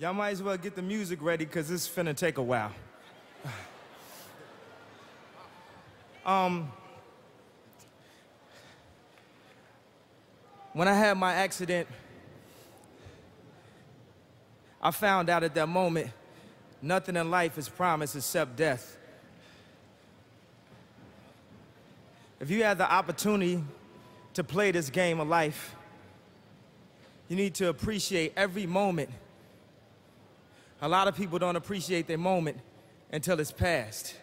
Y'all might as well get the music ready because it's finna take a while. um, when I had my accident, I found out at that moment nothing in life is promised except death. If you have the opportunity to play this game of life, you need to appreciate every moment. A lot of people don't appreciate their moment until it's past.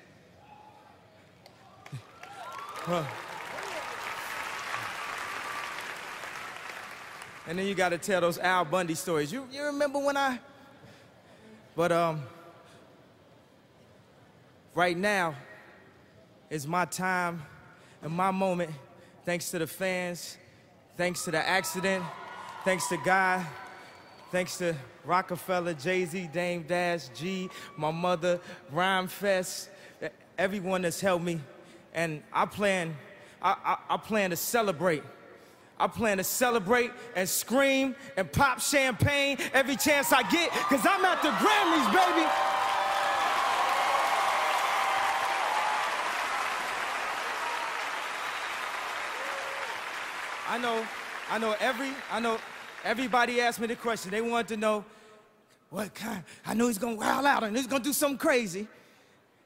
And then you got to tell those Al Bundy stories. You, you remember when I. But um, right now is my time and my moment, thanks to the fans, thanks to the accident, thanks to God, thanks to Roc-A-Fella, Jay Z, Dame Dash, G, my mother, Rhymefest, everyone that's helped me. And I plan, I, I, I plan to celebrate. I plan to celebrate and scream and pop champagne every chance I get, because I'm at the Grammys, baby. I know, I know every, I know everybody asked me the question. They wanted to know what kind. I know he's gonna wild out and he's gonna do something crazy.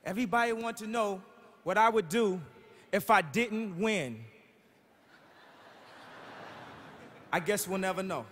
Everybody want to know what I would do if I didn't win. I guess we'll never know.